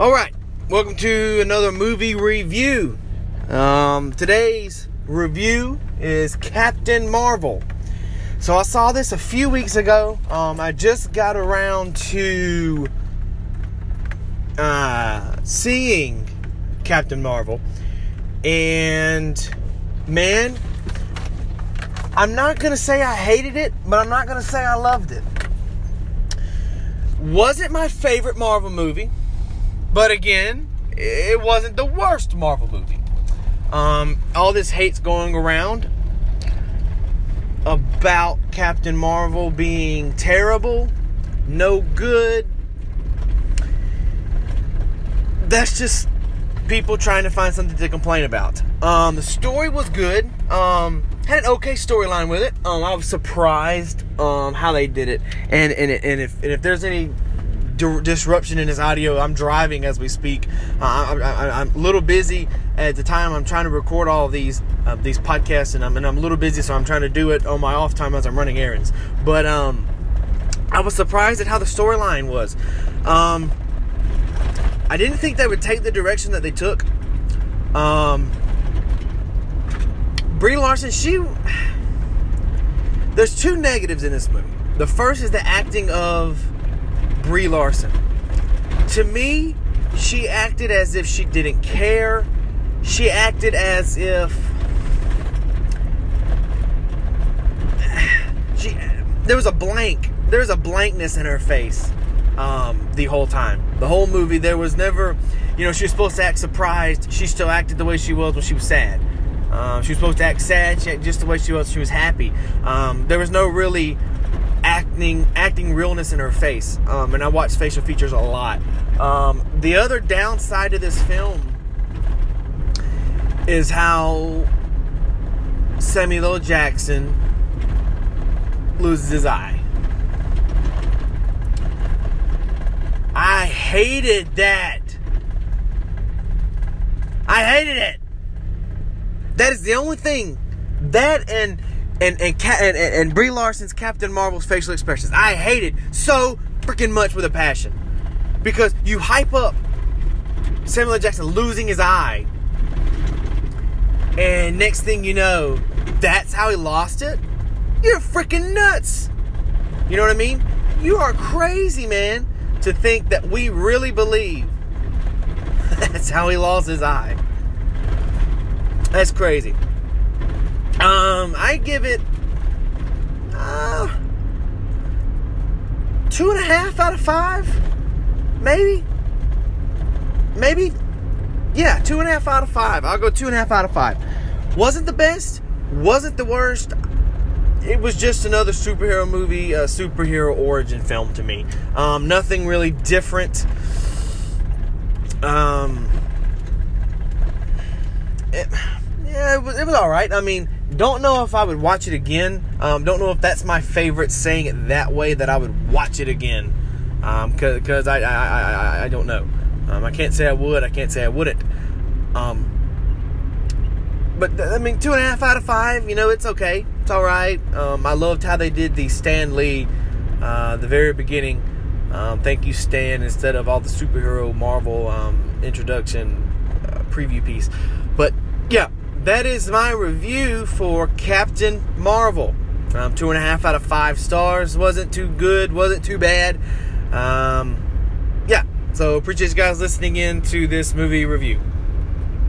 All right, welcome to another movie review. Um, today's review is Captain Marvel. So I saw this a few weeks ago. Um, I just got around to uh, seeing Captain Marvel, and man, I'm not gonna say I hated it, but I'm not gonna say I loved it. Was it my favorite Marvel movie, but again, it wasn't the worst Marvel movie. Um, all this hate's going around about Captain Marvel being terrible, no good. That's just people trying to find something to complain about. Um, the story was good. Um, had an okay storyline with it. Um, I was surprised um, how they did it, and and, and if and if there's any di- disruption in this audio, I'm driving as we speak. Uh, I, am a little busy at the time. I'm trying to record all of these uh, these podcasts, and I'm and I'm a little busy, so I'm trying to do it on my off time as I'm running errands. But um, I was surprised at how the storyline was. Um, I didn't think they would take the direction that they took. Um, Brie Larson, she. There's two negatives in this movie. The first is the acting of Brie Larson. To me, she acted as if she didn't care. She acted as if she there was a blank. There was a blankness in her face um, the whole time. The whole movie, there was never, you know, she was supposed to act surprised. She still acted the way she was when she was sad. Um, she was supposed to act sad. She acted just the way she was. She was happy. Um, there was no really acting acting realness in her face. Um, and I watch facial features a lot. Um, the other downside to this film is how Samuel L. Jackson loses his eye. I hated that. I hated it. That is the only thing. That and and and and, and, Brie Larson's Captain Marvel's facial expressions. I hate it so freaking much with a passion because you hype up Samuel L. Jackson losing his eye, and next thing you know, that's how he lost it. You're freaking nuts. You know what I mean? You are crazy, man, to think that we really believe that's how he lost his eye. That's crazy. Um, I give it uh, two and a half out of five, maybe, maybe, yeah, two and a half out of five. I'll go two and a half out of five. Wasn't the best, wasn't the worst. It was just another superhero movie, a superhero origin film to me. Um, nothing really different. Um, it, yeah, it was, it was all right. I mean, don't know if I would watch it again. Um, don't know if that's my favorite saying it that way that I would watch it again. Because um, I, I, I, I, don't know. Um, I can't say I would. I can't say I wouldn't. Um, but I mean, two and a half out of five. You know, it's okay. It's all right. Um, I loved how they did the Stan Lee, uh, the very beginning. Um, thank you, Stan, instead of all the superhero Marvel introduction uh, preview piece. But yeah, that is my review for Captain Marvel. Um, two and a half out of five stars. Wasn't too good, wasn't too bad. Um, yeah, so appreciate you guys listening in to this movie review.